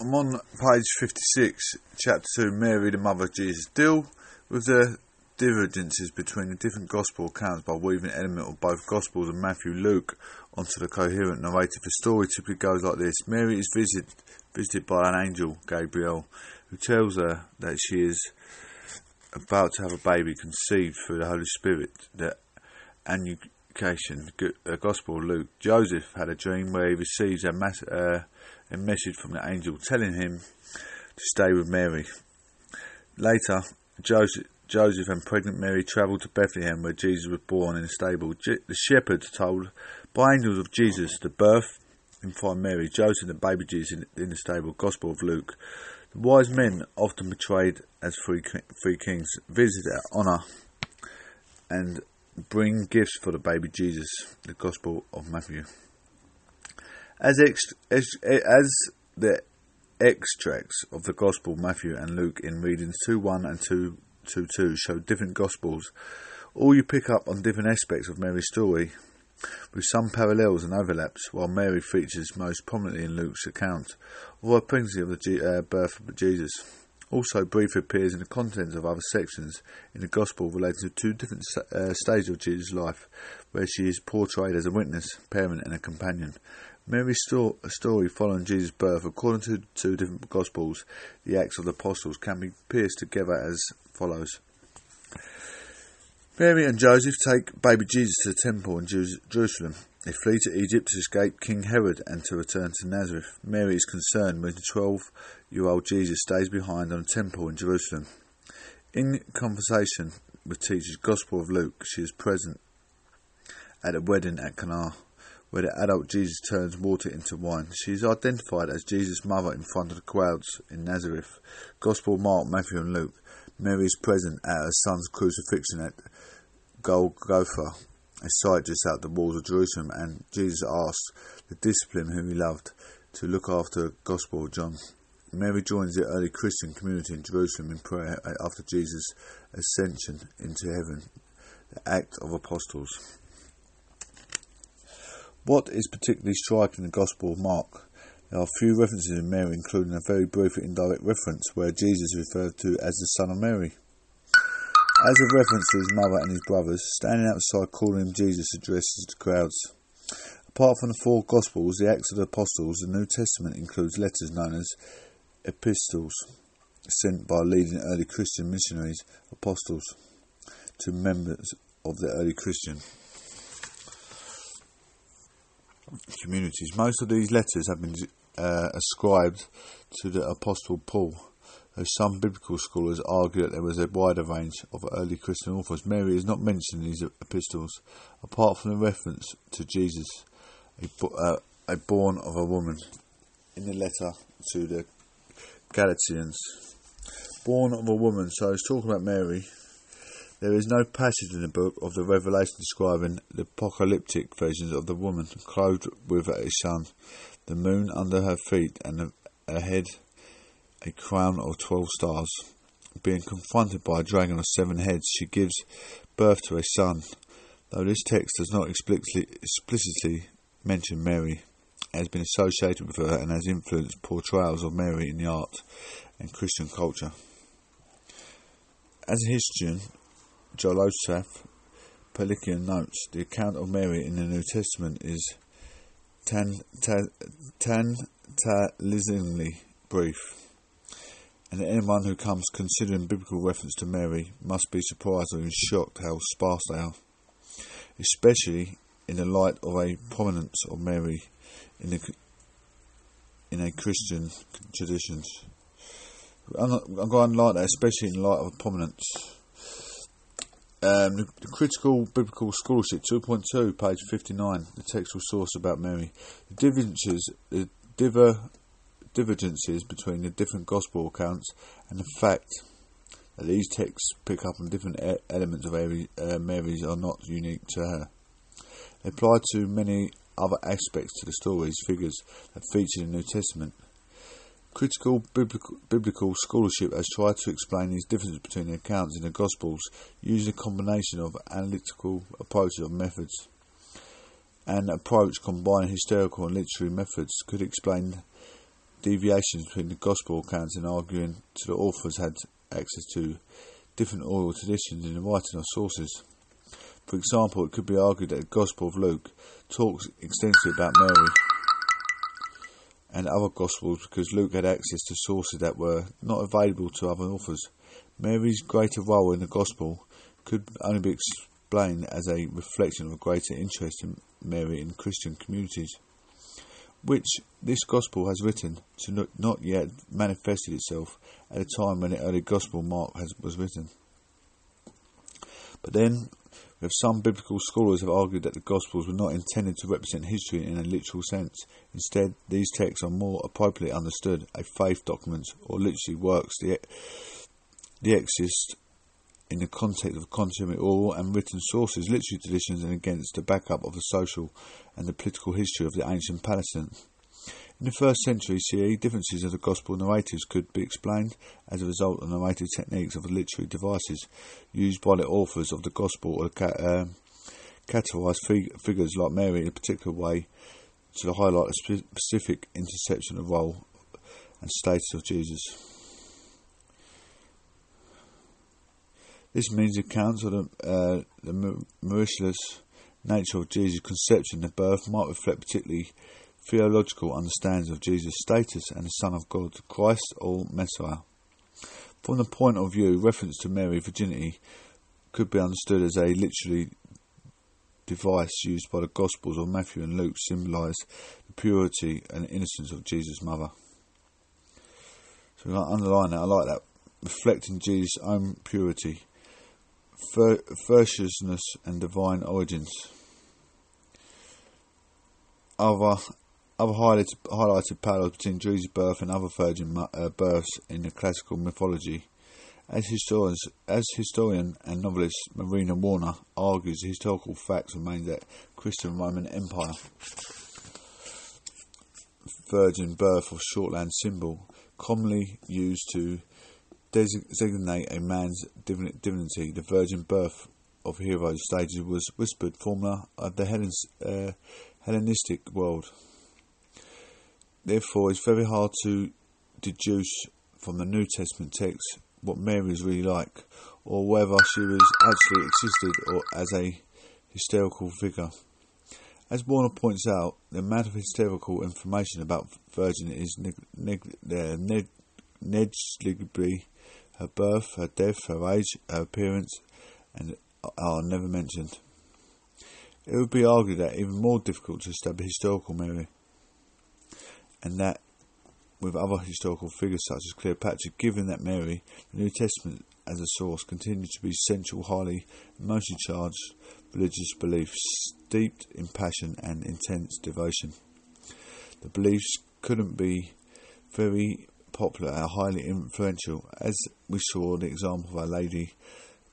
I'm on page 56, chapter 2, Mary, the mother of Jesus. Deal with the divergences between the different gospel accounts by weaving element of both gospels and Matthew Luke onto the coherent narrative. The story typically goes like this Mary is visited, visited by an angel, Gabriel, who tells her that she is about to have a baby conceived through the Holy Spirit. The annunciation, the Gospel of Luke. Joseph had a dream where he receives a mass, uh, a message from the angel telling him to stay with Mary. Later, Joseph, Joseph and pregnant Mary travelled to Bethlehem where Jesus was born in a stable. The shepherds told by angels of Jesus the birth and find Mary, Joseph and baby Jesus in, in the stable. Gospel of Luke. The wise men, often portrayed as three, three kings, visit at honour and bring gifts for the baby Jesus. The Gospel of Matthew. As, ex- as, as the extracts of the Gospel Matthew and Luke in readings 2 1 and 2 2 2 show different Gospels, all you pick up on different aspects of Mary's story, with some parallels and overlaps, while Mary features most prominently in Luke's account of her pregnancy of the G- uh, birth of Jesus. Also, briefly appears in the contents of other sections in the Gospel relating to two different uh, stages of Jesus' life, where she is portrayed as a witness, parent, and a companion, Mary's sto- story following Jesus' birth, according to two different Gospels, the Acts of the Apostles, can be pieced together as follows. Mary and Joseph take baby Jesus to the temple in Jerusalem. They flee to Egypt to escape King Herod and to return to Nazareth. Mary is concerned when the 12 year old Jesus stays behind on a temple in Jerusalem. In conversation with teachers Gospel of Luke, she is present at a wedding at Cana where the adult Jesus turns water into wine. She is identified as Jesus' mother in front of the crowds in Nazareth. Gospel Mark, Matthew, and Luke. Mary is present at her son's crucifixion at Golgotha, a site just out the walls of Jerusalem, and Jesus asks the disciple whom he loved to look after the Gospel of John. Mary joins the early Christian community in Jerusalem in prayer after Jesus' ascension into heaven, the Act of Apostles. What is particularly striking in the Gospel of Mark? There are few references in Mary, including a very brief indirect reference where Jesus is referred to as the Son of Mary. As a reference to his mother and his brothers, standing outside calling him Jesus addresses the crowds. Apart from the four Gospels, the Acts of the Apostles, the New Testament includes letters known as epistles, sent by leading early Christian missionaries, apostles, to members of the early Christian communities. Most of these letters have been uh, ascribed to the Apostle Paul, though some biblical scholars argue that there was a wider range of early Christian authors. Mary is not mentioned in these epistles, apart from the reference to Jesus, a, uh, a born of a woman, in the letter to the Galatians. Born of a woman, so it's talking about Mary there is no passage in the book of the Revelation describing the apocalyptic visions of the woman clothed with a sun, the moon under her feet, and her head a crown of twelve stars. Being confronted by a dragon of seven heads, she gives birth to a son. Though this text does not explicitly, explicitly mention Mary, it has been associated with her and has influenced portrayals of Mary in the art and Christian culture. As a historian, Joseph Pelikan notes the account of Mary in the New Testament is tantalizingly brief, and anyone who comes considering biblical reference to Mary must be surprised even shocked how sparse they are, especially in the light of a prominence of Mary in the in a Christian traditions. I'm, going to like that, especially in light of prominence um, the, the, Critical Biblical Scholarship 2.2, page 59, the textual source about Mary. The divergences, the diver, divergences between the different Gospel accounts and the fact that these texts pick up on different elements of uh, Mary's are not unique to her. They apply to many other aspects to the stories, figures that feature in the New Testament. Critical biblical, scholarship has tried to explain these differences between the accounts in the Gospels using a combination of analytical approaches of methods. An approach combining historical and literary methods could explain deviations between the Gospel accounts and arguing to the authors had access to different oral traditions in the writing of sources. For example, it could be argued that the Gospel of Luke talks extensively about Mary and other Gospels because Luke had access to sources that were not available to other authors. Mary's greater role in the Gospel could only be explained as a reflection of a greater interest in Mary in Christian communities, which this Gospel has written to not yet manifested itself at a time when the early Gospel Mark has, was written. But then, some biblical scholars have argued that the Gospels were not intended to represent history in a literal sense. Instead, these texts are more appropriately understood as faith documents or literary works the, the exist in the context of contemporary oral and written sources, literary traditions, and against the backup of the social and the political history of the ancient Palestine. In the first century CE, differences of the Gospel narratives could be explained as a result of narrative techniques of literary devices used by the authors of the Gospel or uh, fig- figures like Mary in a particular way to highlight a specific intersection of role and status of Jesus. This means accounts of the, uh, the miraculous nature of Jesus' conception and birth might reflect particularly theological understandings of Jesus' status and the Son of God, Christ or Messiah. From the point of view, reference to Mary's virginity could be understood as a literary device used by the Gospels of Matthew and Luke symbolise the purity and innocence of Jesus' mother. So we underline that. I like that. Reflecting Jesus' own purity, virtuousness, and divine origins. Other other highlighted, highlighted parallels between Jesus' birth and other virgin uh, births in the classical mythology. As, historians, as historian and novelist Marina Warner argues, the historical facts remain that Christian Roman Empire virgin birth or shorthand symbol commonly used to designate a man's divinity. The virgin birth of heroes stages was whispered formula of the uh, Hellenistic world. Therefore, it's very hard to deduce from the New Testament text what Mary is really like, or whether she was actually existed or as a hysterical figure. As Warner points out, the amount of hysterical information about Virgin is neg- neg- negligibly her birth, her death, her age, her appearance, and are never mentioned. It would be argued that even more difficult to establish historical Mary and that with other historical figures such as Cleopatra, given that Mary, the New Testament as a source, continued to be central, highly emotionally charged religious beliefs, steeped in passion and intense devotion. The beliefs couldn't be very popular and highly influential, as we saw the example of Our Lady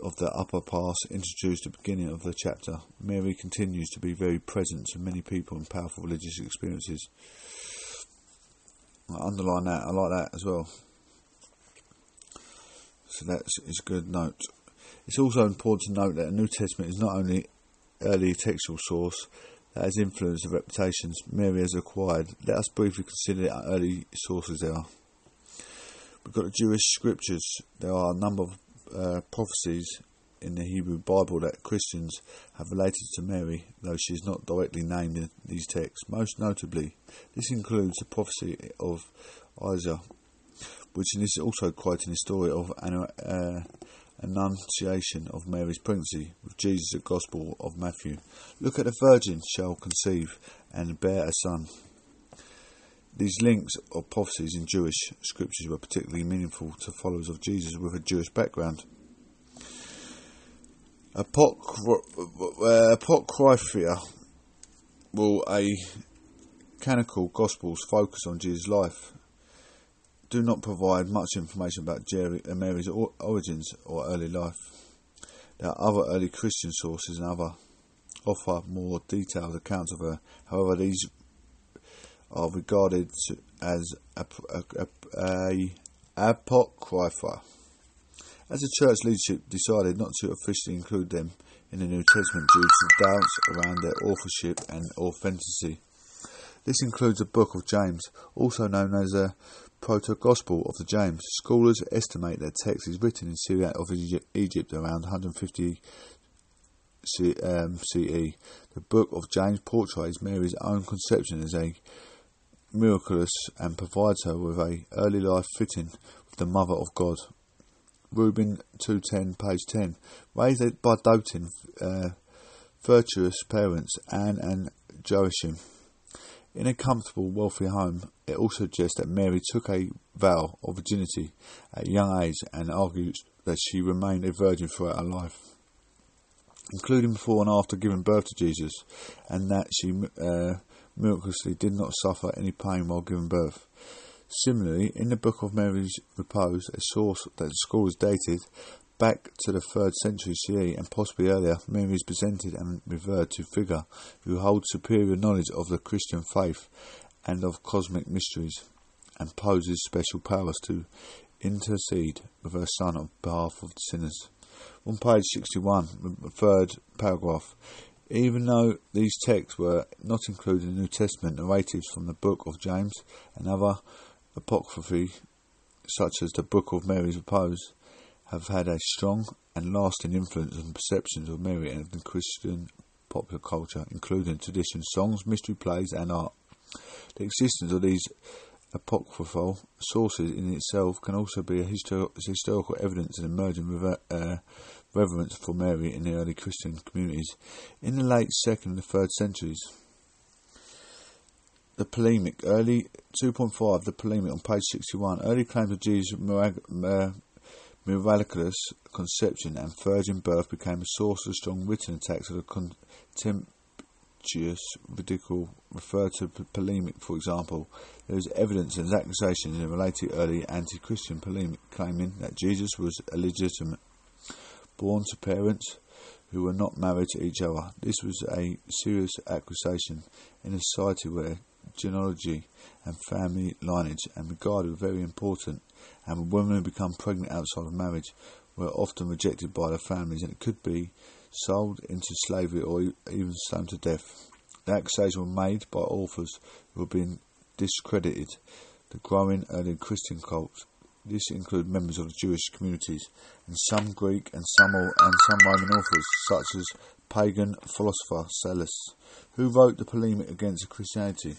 of the Upper Pass introduced at the beginning of the chapter. Mary continues to be very present to many people in powerful religious experiences. I underline that. I like that as well. So that's is a good note. It's also important to note that the New Testament is not only early textual source that has influenced the reputations Mary has acquired. Let us briefly consider the early sources there are. We've got the Jewish scriptures. There are a number of uh, prophecies in the Hebrew Bible that Christians have related to Mary, though she is not directly named in these texts. Most notably, this includes the prophecy of Isaiah, which is also quoting the story of an uh, annunciation of Mary's pregnancy with Jesus, the Gospel of Matthew. Look at the virgin shall conceive and bear a son. These links or prophecies in Jewish scriptures were particularly meaningful to followers of Jesus with a Jewish background. Apocrypha will a canonical gospels focus on Jesus' life do not provide much information about Jerry, uh, Mary's origins or early life. There are other early Christian sources and other offer more detailed accounts of her. However, these are regarded as a, apocrypha. As the church leadership decided not to officially include them in the New Testament due to doubts around their authorship and authenticity, This includes the Book of James, also known as the Proto-Gospel of the James. Scholars estimate that text is written in Syria of Egypt around 150 CE. Um, the Book of James portrays Mary's own conception as a miraculous and provides her with a early life fitting with the Mother of God. Reuben 210, page 10. Raised by doting, uh, virtuous parents, Anne and Joachim. In a comfortable, wealthy home, it also suggests that Mary took a vow of virginity at a young age and argues that she remained a virgin throughout her life, including before and after giving birth to Jesus, and that she uh, miraculously did not suffer any pain while giving birth. Similarly, in the Book of Mary's Repose, a source that the school is dated back to the 3rd century CE and possibly earlier, Mary is presented and referred to figure who holds superior knowledge of the Christian faith and of cosmic mysteries, and poses special powers to intercede with her Son on behalf of sinners. On page 61, the third paragraph, even though these texts were not included in the New Testament, narratives from the Book of James and other apocrypha, such as the Book of Mary's Repose, have had a strong and lasting influence on perceptions of Mary and of the Christian popular culture, including traditions, songs, mystery plays, and art. The existence of these apocryphal sources in itself can also be a histor- historical evidence of emerging rever- uh, reverence for Mary in the early Christian communities. In the late second and third centuries, the polemic, early 2.5, the polemic on page 61, early claims of Jesus' miraculous conception and virgin birth became a source of strong written attacks of the contemptuous ridicule referred to polemic, for example. There is evidence and accusations in related early anti-Christian polemic claiming that Jesus was illegitimate born to parents who were not married to each other. This was a serious accusation in a society where genealogy and family lineage are regarded very important, and women who become pregnant outside of marriage were often rejected by their families and it could be sold into slavery or even stoned to death. The accusations were made by authors who were being discredited the growing early Christian cult this included members of the Jewish communities, and some Greek and some and some Roman authors, such as pagan philosopher Celsus, who wrote the polemic against Christianity,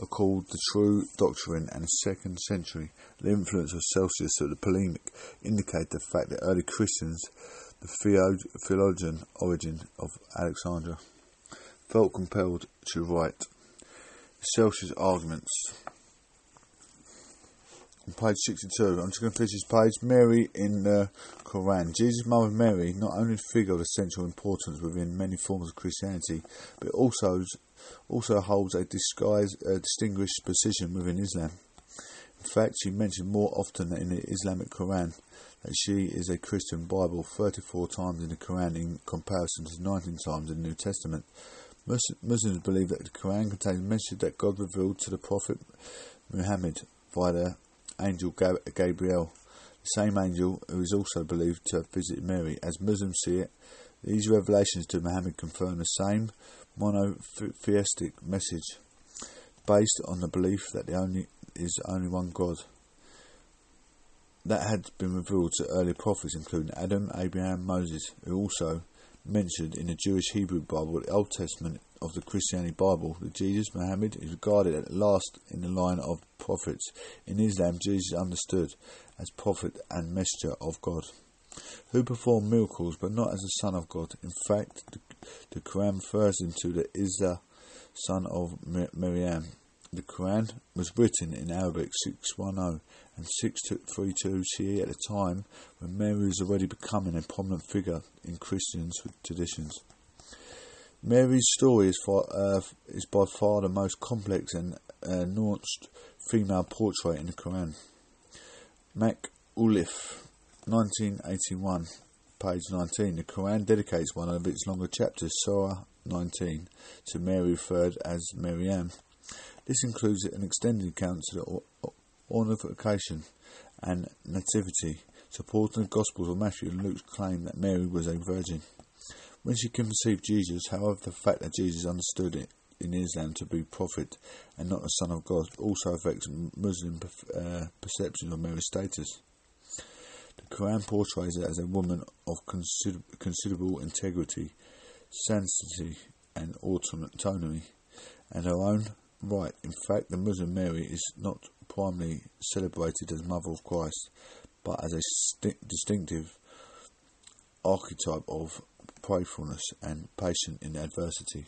are called the True Doctrine and Second Century. The influence of Celsus of the polemic indicate the fact that early Christians, the theologian Origen of Alexandria, felt compelled to write Celsus' arguments on page 62. I'm just going to finish this page. Mary in the Quran. Jesus' mother Mary, not only a figure of essential importance within many forms of Christianity, but also also holds a disguised, uh, distinguished position within Islam. In fact, she mentioned more often in the Islamic Quran that she is a Christian Bible 34 times in the Quran in comparison to 19 times in the New Testament. Muslims believe that the Quran contains messages that God revealed to the Prophet Muhammad via the angel Gabriel, the same angel who is also believed to have visited Mary. As Muslims see it, these revelations to Muhammad confirm the same monotheistic message, based on the belief that there only is only one God. That had been revealed to early prophets, including Adam, Abraham, Moses, who also mentioned in the Jewish Hebrew Bible, the Old Testament of the Christianity Bible, that Jesus Muhammad is regarded at last in the line of prophets. In Islam, Jesus is understood as prophet and messenger of God, who performed miracles, but not as the Son of God. In fact, the, Quran refers him to the Isa, son of Maryam. The Quran was written in Arabic 610 and 632 CE at a time when Mary was already becoming a prominent figure in Christian traditions. Mary's story is, far, uh, is by far the most complex and uh, nuanced female portrait in the Quran. Mac Ulif, 1981, page 19. The Quran dedicates one of its longer chapters, Surah 19, to Mary referred as Maryam. This includes an extended of the annunciation and nativity, supporting the Gospels of Matthew and Luke's claim that Mary was a virgin. When she conceived Jesus, however, the fact that Jesus understood it in Islam to be prophet and not the son of God also affects Muslim uh, perception of Mary's status. The Quran portrays her as a woman of consider- considerable integrity, sanctity, and autonomy, and her own right. In fact, the Muslim Mary is not primarily celebrated as Mother of Christ, but as a st- distinctive archetype of prayerfulness and patience in adversity.